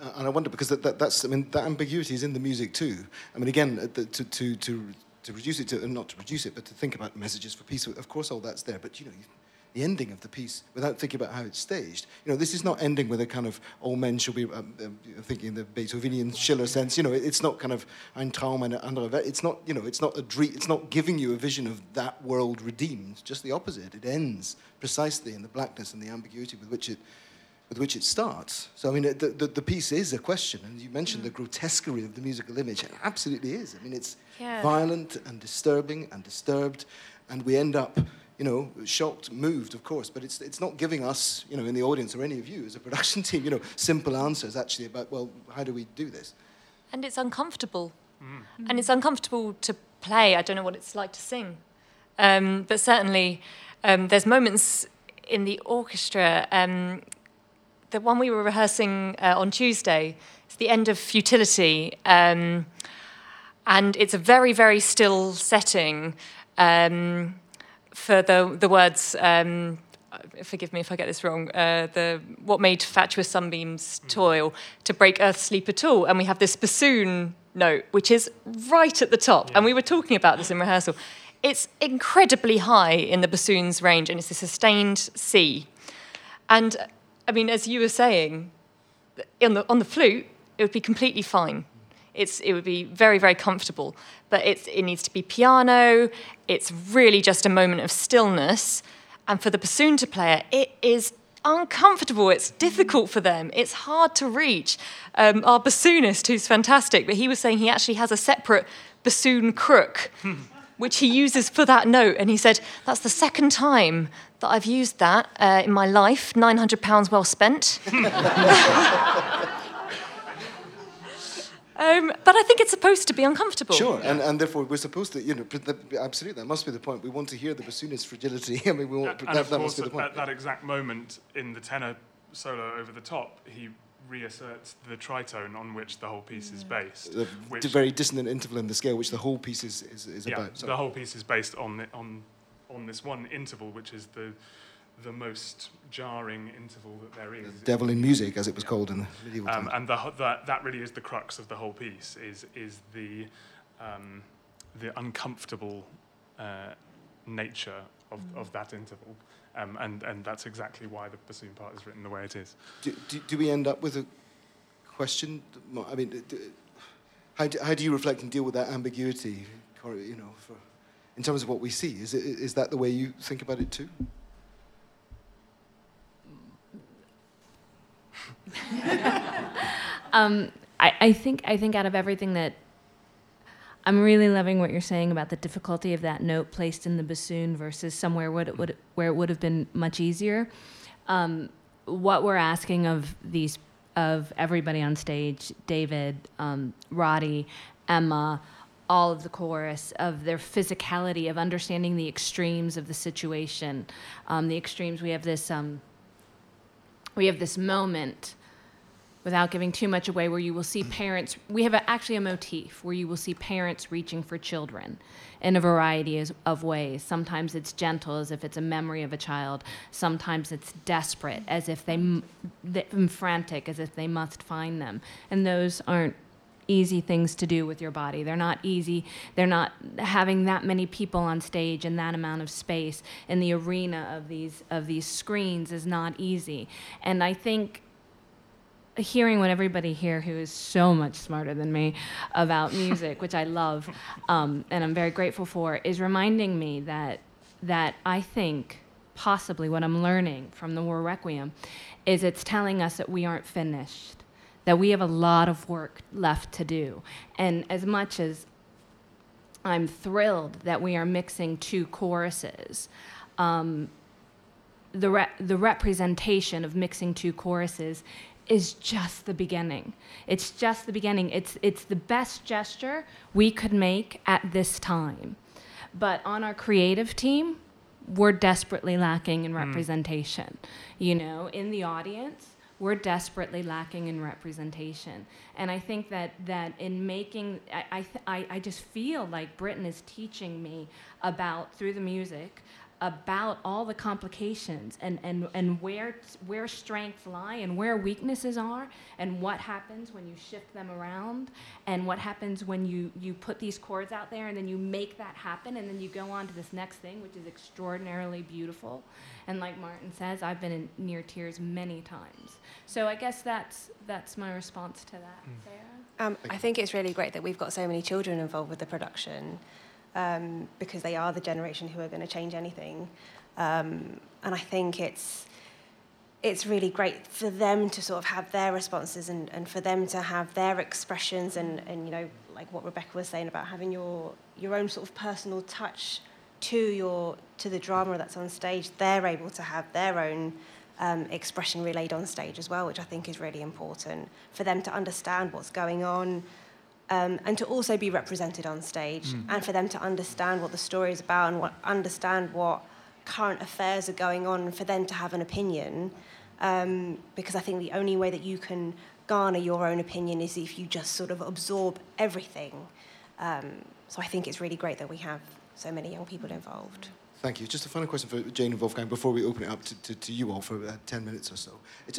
Uh, and I wonder because that, that, that's I mean that ambiguity is in the music too. I mean again uh, the, to to to to reduce it to not to reduce it, but to think about messages for peace. Of course, all that's there, but you know. You, the ending of the piece without thinking about how it's staged. You know, this is not ending with a kind of all men shall be um, um, thinking in the Beethovenian Schiller sense. You know, it, it's not kind of ein Traum eine andere Welt. It's not, you know, it's not a dream. It's not giving you a vision of that world redeemed. Just the opposite. It ends precisely in the blackness and the ambiguity with which it with which it starts. So, I mean, the, the, the piece is a question, and you mentioned mm. the grotesquerie of the musical image. It absolutely is. I mean, it's yeah. violent and disturbing and disturbed, and we end up you know, shocked, moved, of course, but it's, it's not giving us, you know, in the audience or any of you as a production team, you know, simple answers actually about, well, how do we do this? And it's uncomfortable. Mm. And it's uncomfortable to play. I don't know what it's like to sing. Um, but certainly, um, there's moments in the orchestra. Um, the one we were rehearsing uh, on Tuesday, it's the end of Futility. Um, and it's a very, very still setting. Um, for the the words. Um, forgive me if I get this wrong. Uh, the what made fatuous sunbeams hmm. toil to break earth's sleep at all, and we have this bassoon note which is right at the top. Yeah. And we were talking about this in rehearsal. It's incredibly high in the bassoon's range, and it's a sustained C. And I mean, as you were saying, on the on the flute, it would be completely fine it's, it would be very, very comfortable. But it's, it needs to be piano. It's really just a moment of stillness. And for the bassoon to player, it is uncomfortable. It's difficult for them. It's hard to reach. Um, our bassoonist, who's fantastic, but he was saying he actually has a separate bassoon crook, which he uses for that note. And he said, That's the second time that I've used that uh, in my life. £900 well spent. Um, but I think it's supposed to be uncomfortable. Sure, and, and therefore we're supposed to, you know, absolutely, that must be the point. We want to hear the bassoonist's fragility. I mean, we want, and, that, and that must be the point. At that exact moment in the tenor solo over the top, he reasserts the tritone on which the whole piece is based. The which, very dissonant interval in the scale, which the whole piece is, is, is yeah, about. The whole piece is based on, the, on, on this one interval, which is the the most jarring interval that there is. The devil in music, as it was yeah. called in the medieval um, And the, the, that really is the crux of the whole piece, is, is the, um, the uncomfortable uh, nature of, mm. of that interval. Um, and, and that's exactly why the bassoon part is written the way it is. Do, do, do we end up with a question? I mean, do, how, do, how do you reflect and deal with that ambiguity, you know, for, in terms of what we see? Is, it, is that the way you think about it too? um, I, I think I think out of everything that I'm really loving what you're saying about the difficulty of that note placed in the bassoon versus somewhere would it would where it would have been much easier. Um, what we're asking of these of everybody on stage, David, um, Roddy, Emma, all of the chorus, of their physicality, of understanding the extremes of the situation. Um, the extremes. We have this. Um, we have this moment without giving too much away, where you will see parents. We have a, actually a motif where you will see parents reaching for children in a variety of ways. Sometimes it's gentle, as if it's a memory of a child. Sometimes it's desperate, as if they, they frantic, as if they must find them. And those aren't easy things to do with your body. They're not easy. They're not having that many people on stage and that amount of space in the arena of these of these screens is not easy. And I think hearing what everybody here who is so much smarter than me about music, which I love um, and I'm very grateful for, is reminding me that that I think possibly what I'm learning from the War Requiem is it's telling us that we aren't finished, that we have a lot of work left to do, and as much as I'm thrilled that we are mixing two choruses. Um, the, re- the representation of mixing two choruses is just the beginning. It's just the beginning. It's, it's the best gesture we could make at this time. But on our creative team, we're desperately lacking in hmm. representation. Mm. You know, in the audience, we're desperately lacking in representation. And I think that, that in making, I, I, I just feel like Britten is teaching me about, through the music, about all the complications and, and, and where, where strengths lie and where weaknesses are and what happens when you shift them around and what happens when you, you put these chords out there and then you make that happen and then you go on to this next thing which is extraordinarily beautiful. And like martyn says i've been in near tears many times. So i guess that's that's my response to that. Mm. sarah? Um, i think it's really great that we've got so many children involved with the production um, because they are the generation who are going to change anything. Um, and I think it's it's really great for them to sort of have their responses and, and for them to have their expressions and, and you know like what Rebecca was saying about having your your own sort of personal touch to your to the drama that's on stage. They're able to have their own um, expression relayed on stage as well, which I think is really important for them to understand what's going on um, and to also be represented on stage mm. and for them to understand what the story is about and what, understand what current affairs are going on and for them to have an opinion um, because I think the only way that you can garner your own opinion is if you just sort of absorb everything. Um, so I think it's really great that we have so many young people involved. Thank you. Just a final question for Jane and Wolfgang before we open it up to, to, to you all for uh, 10 minutes or so.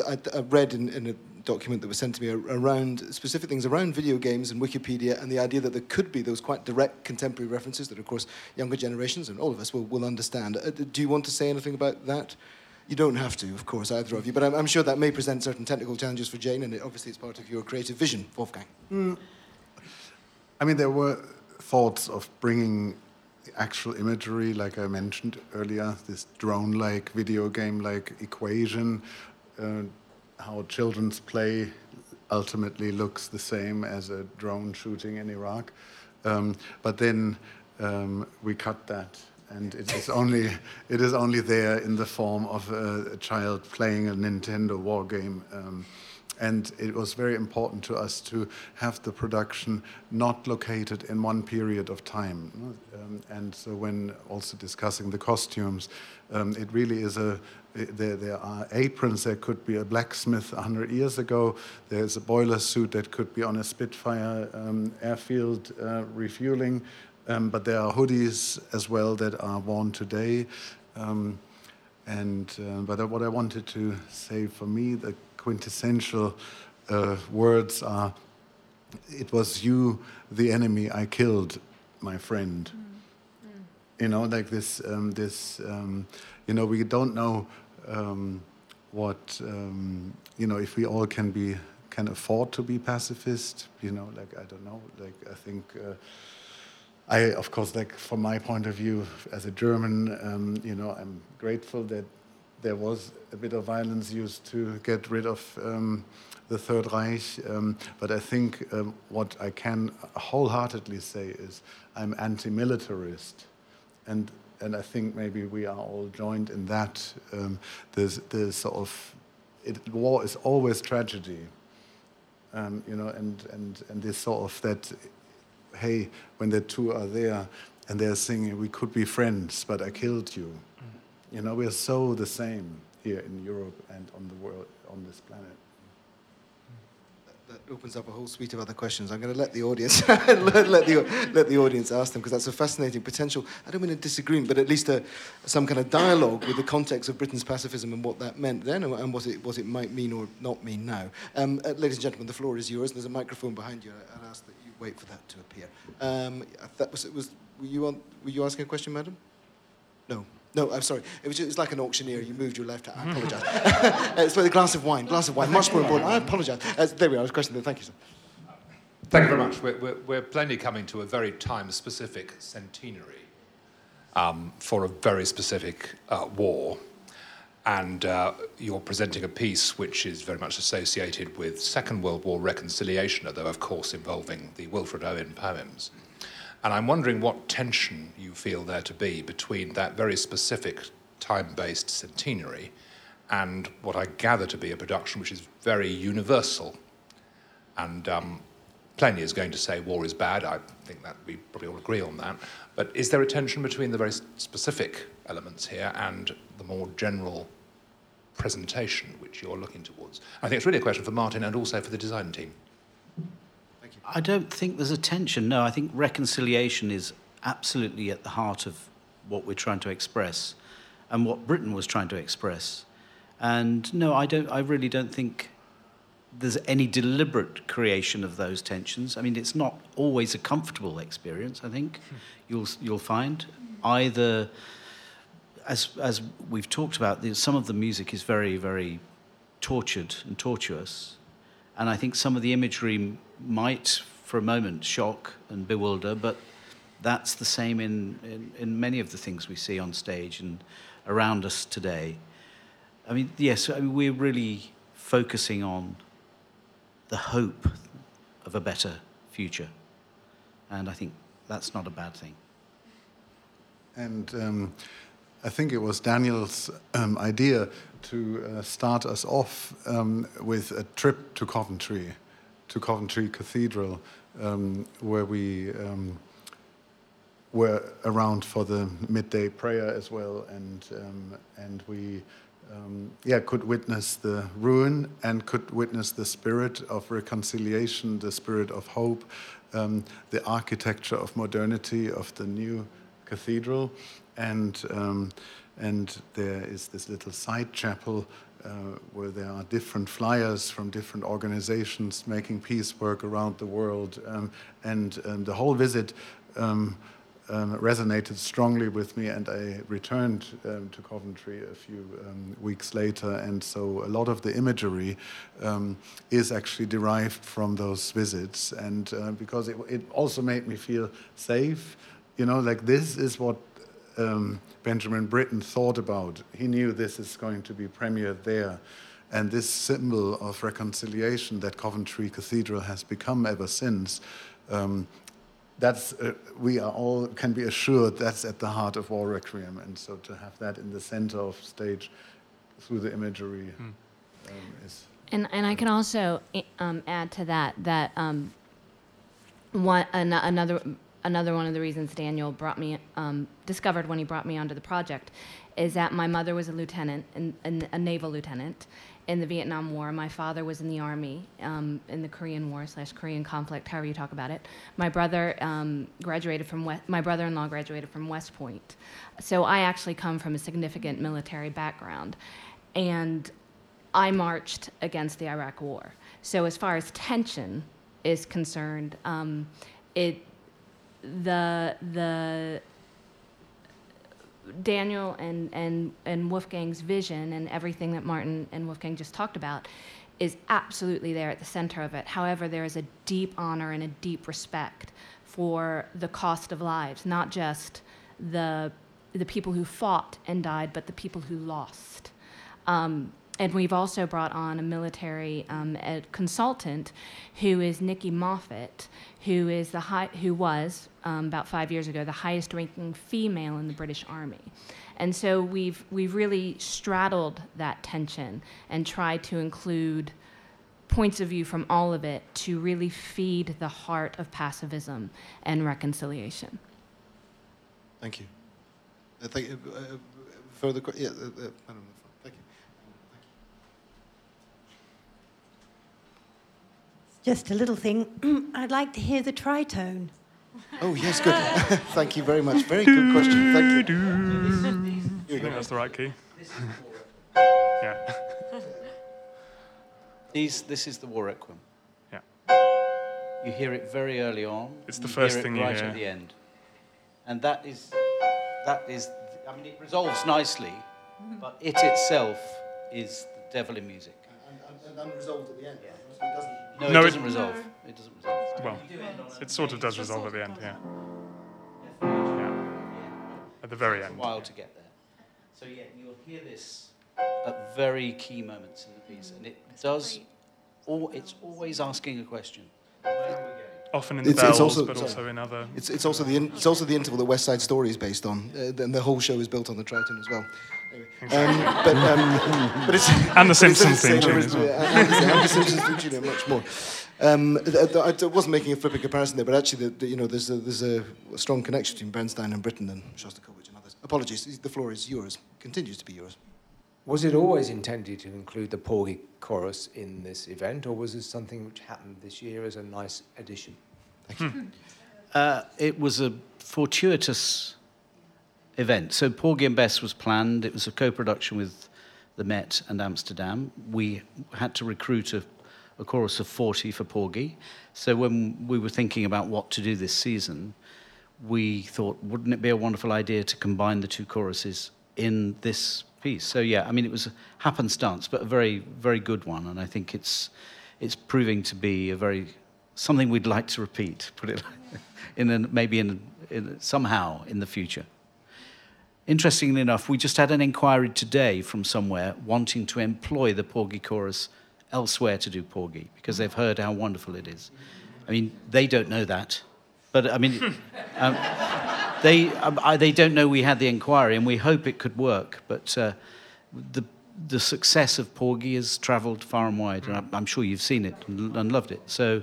I, I read in, in, a document that was sent to me around specific things around video games and Wikipedia and the idea that there could be those quite direct contemporary references that, of course, younger generations and all of us will, will understand. Uh, do you want to say anything about that? You don't have to, of course, either of you, but I'm, I'm sure that may present certain technical challenges for Jane, and it, obviously it's part of your creative vision, Wolfgang. Mm. I mean, there were thoughts of bringing actual imagery, like I mentioned earlier, this drone like, video game like equation, uh, how children's play ultimately looks the same as a drone shooting in Iraq. Um, but then um, we cut that. And it is only it is only there in the form of a, a child playing a Nintendo war game. Um, and it was very important to us to have the production not located in one period of time. Um, and so when also discussing the costumes, um, it really is a there, there, are aprons that could be a blacksmith 100 years ago. There's a boiler suit that could be on a Spitfire um, airfield uh, refueling. Um, but there are hoodies as well that are worn today. Um, and uh, but what I wanted to say for me, the quintessential uh, words are it was you the enemy i killed my friend mm. Mm. you know like this um, this um, you know we don't know um, what um, you know if we all can be can afford to be pacifist you know like i don't know like i think uh, I, of course, like from my point of view as a German, um, you know, I'm grateful that there was a bit of violence used to get rid of um, the Third Reich. Um, but I think um, what I can wholeheartedly say is I'm anti-militarist, and and I think maybe we are all joined in that. Um, there's there's sort of it, war is always tragedy, um, you know, and and and this sort of that. Hey, when the two are there and they're singing, "We could be friends, but I killed you." You know, we're so the same here in Europe and on the world, on this planet. That opens up a whole suite of other questions. I'm going to let the audience let, the, let the audience ask them because that's a fascinating potential. I don't mean a disagreement, but at least a, some kind of dialogue with the context of Britten's pacifism and what that meant then and, and what it what it might mean or not mean now. Um, uh, ladies and gentlemen, the floor is yours. There's a microphone behind you. I'd ask that you wait for that to appear. Um, that was, was were you on, were you asking a question, madam? No. No, I'm sorry. It was, just, it was like an auctioneer. You moved your left hand. I apologise. it's for the glass of wine. Glass of wine. Much more important. I apologise. Uh, there we are. I was questioning. Thank you, sir. Thank you very much. We're, we're, we're plainly coming to a very time-specific centenary um, for a very specific uh, war. And uh, you're presenting a piece which is very much associated with Second World War reconciliation, although, of course, involving the Wilfred Owen poems. And I'm wondering what tension you feel there to be between that very specific time based centenary and what I gather to be a production which is very universal. And um, Plenty is going to say war is bad. I think that we probably all agree on that. But is there a tension between the very specific elements here and the more general presentation which you're looking towards? I think it's really a question for Martyn and also for the design team. I don't think there's a tension. No, I think reconciliation is absolutely at the heart of what we're trying to express and what Britten was trying to express. And no, I don't I really don't think there's any deliberate creation of those tensions. I mean, it's not always a comfortable experience, I think. You'll you'll find either as as we've talked about, some of the music is very very tortured and tortuous. And I think some of the imagery might, for a moment, shock and bewilder, but that's the same in, in, in, many of the things we see on stage and around us today. I mean, yes, I mean, we're really focusing on the hope of a better future. And I think that's not a bad thing. And um, I think it was Daniel's um, idea to uh, start us off um, with a trip to Coventry to Coventry Cathedral, um, where we um, were around for the midday prayer as well, and um, and we. Um, yeah, could witness the ruin and could witness the spirit of reconciliation, the spirit of hope, um, the architecture of modernity of the new cathedral, and um, and there is this little side chapel where there are different flyers from different organizations making peace work around the world. Um, and the whole visit um, um resonated strongly with me, and I returned um, to Coventry a few weeks later. And so a lot of the imagery is actually derived from those visits, and uh, because it, it also made me feel safe. You know, like this is what um, Benjamin Britten thought about. He knew this is going to be premiered there. And this symbol of reconciliation that Coventry Cathedral has become ever since, um, that's, uh, we are all can be assured that's at the heart of War Requiem. And so to have that in the center of stage through the imagery hmm. um, is. And, and I can also um, add to that that um, one, an, another another one of the reasons Daniel brought me um, discovered when he brought me onto the project is that my mother was a lieutenant, in, in, a naval lieutenant in the Vietnam War. My father was in the army um, in the Korean War slash Korean conflict, however you talk about it. My brother um, graduated from my brother-in-law graduated from West Point, so I actually come from a significant military background, and I marched against the Iraq War. So as far as tension is concerned, um, it the the Daniel and, and, and Wolfgang's vision and everything that Martyn and Wolfgang just talked about is absolutely there at the center of it. However, there is a deep honor and a deep respect for the cost of lives, not just the, the people who fought and died, but the people who lost. Um, and we've also brought on a military um, a consultant who is Nicky Moffat, who is the high, who was um, about five years ago the highest ranking female in the British Army. And so we've we've really straddled that tension and tried to include points of view from all of it to really feed the heart of pacifism and reconciliation. Thank you. Uh, thank. Uh, uh, further yeah, uh, uh, Madam, thank you. Just a little thing. I'd like to hear the tritone. Oh yes, good. thank you very much. Very good question. Thank you. I think that's the right key. yeah. These, this is the War Requiem. Yeah. You hear it very early on. It's the first hear it thing you hear. right at the end, and that is that is. I mean, it resolves nicely, mm-hmm. but it itself is the devil in music. And, unresolved at the end. No, it No, it- doesn't resolve. It doesn't resolve. Well, it sort of does resolve at the end, yeah. Yeah. At the very It's end. a while to get there. So yeah, you'll hear this at very key moments in the piece, and it does. All, it's always asking a question. Where are we going? Often in the It's- it's also- but sorry. also in other. It's, it's also the in, it's also the interval that West Side Story is based on, uh, and the whole show is built on the tritone as well. Anyway, um, but, um, but it's And the but it's Simpsons the theme tune as well. and, and the, Simpsons theme tune, and much more. Um, th- th- I wasn't making a flippant comparison there, but actually, the, the, you know, there's a, there's a strong connection between Bernstein and Britten and Shostakovich and others. Apologies, the floor is yours. Continues to be yours. Was it always intended to include the Porgy chorus in this event, or was this something which happened this year as a nice addition? Uh, it was a fortuitous event. So Porgy and Bess was planned. It was a co-production with the Met and Amsterdam. We had to recruit a, a chorus of 40 for Porgy. So when we were thinking about what to do this season, we thought, wouldn't it be a wonderful idea to combine the two choruses in this piece? So yeah, I mean, it was a happenstance, but a very, very good one. And I think it's, it's proving to be a very something we'd like to repeat. Put it like, in a, maybe in, in somehow in the future. Interestingly enough, we just had an inquiry today from somewhere wanting to employ the Porgy chorus elsewhere to do Porgy because they've heard how wonderful it is. I mean, they don't know that, but I mean, um, they um, I, they don't know we had the inquiry, and we hope it could work. But uh, the the success of Porgy has travelled far and wide, and I'm, I'm sure you've seen it and, and loved it. So,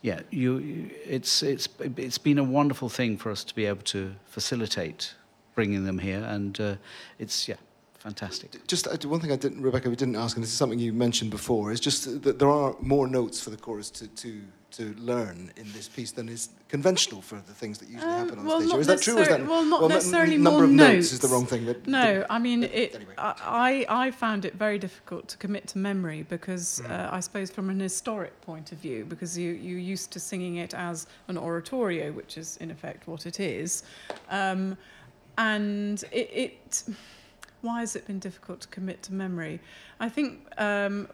yeah, you, you, it's it's it's been a wonderful thing for us to be able to facilitate bringing them here, and uh, it's yeah, fantastic. Just uh, one thing I didn't, Rebecca, we didn't ask, and this is something you mentioned before, is just that there are more notes for the chorus to, to, to learn in this piece than is conventional for the things that usually happen on Um, well, stage. is that true? Or is that well, not n- necessarily number more of notes. is the wrong thing. But, No, I mean, it, I, I found it very difficult to commit to memory because uh, I suppose from an historic point of view, because you, you're used to singing it as an oratorio, which is in effect what it is. Um, and it, it, why has it been difficult to commit to memory? I think um,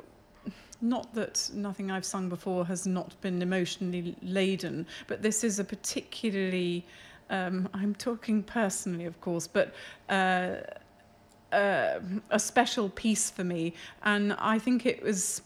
not that nothing I've sung before has not been emotionally laden, but this is a particularly, um, I'm talking personally, of course, but uh, uh, a special piece for me. And I think it was.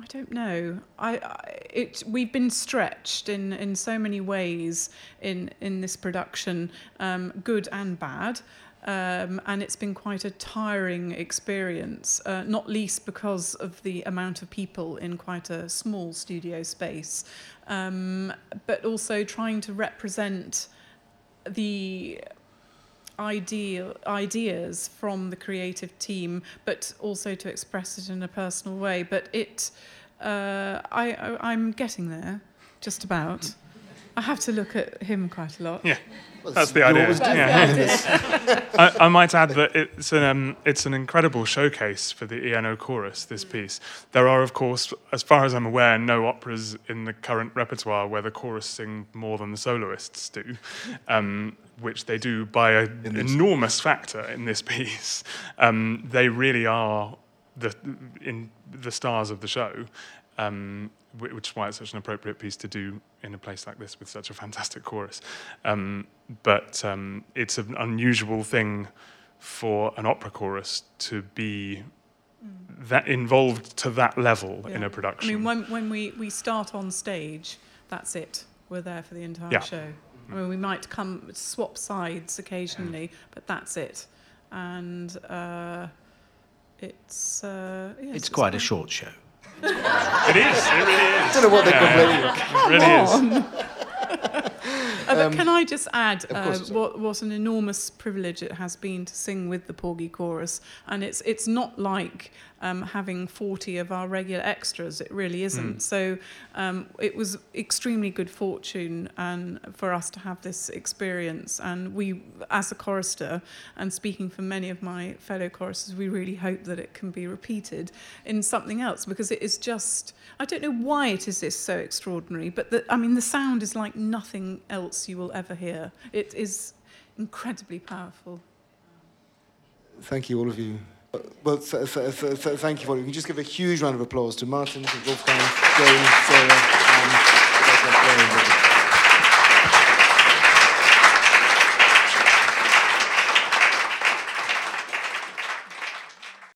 I don't know. I, I it we've been stretched in, in so many ways in in this production, um, good and bad. Um, and it's been quite a tiring experience, uh, not least because of the amount of people in quite a small studio space, um, but also trying to represent the ideal ideas from the creative team, but also to express it in a personal way. But it, uh, I, I, I'm getting there, just about. I have to look at him quite a lot. Yeah, Well, that's the idea. always do. Yeah. That's I, I might add that it's an um, it's an incredible showcase for the ENO chorus. This piece. There are, of course, as far as I'm aware, no operas in the current repertoire where the chorus sing more than the soloists do, um, which they do by an enormous factor in this piece. Um, they really are the in the stars of the show. Um, which is why it's such an appropriate piece to do in a place like this with such a fantastic chorus. Um, but um, it's an unusual thing for an opera chorus to be that involved to that level in a production. I mean, when, when we, we start on stage, that's it. We're there for the entire Yeah. show. I mean, we might come swap sides occasionally, but that's it. And uh, it's uh, yes, It's quite a short show. it is. It really is. don't know what they're Yeah. complaining It really is. Uh, but Um, can I just add of uh, course, what, what an enormous privilege it has been to sing with the Porgy Chorus? And it's it's not like um, having 40 of our regular extras. It really isn't. Mm. So um, it was extremely good fortune and for us to have this experience. And we, as a chorister, and speaking for many of my fellow choristers, we really hope that it can be repeated in something else because it is just. I don't know why it is this so extraordinary, but the, I mean the sound is like nothing else you will ever hear. It is incredibly powerful. Thank you, all of you. Well, th- th- th- thank you for it. We can just give a huge round of applause to Martyn, to Wolfgang, Jane, Sarah.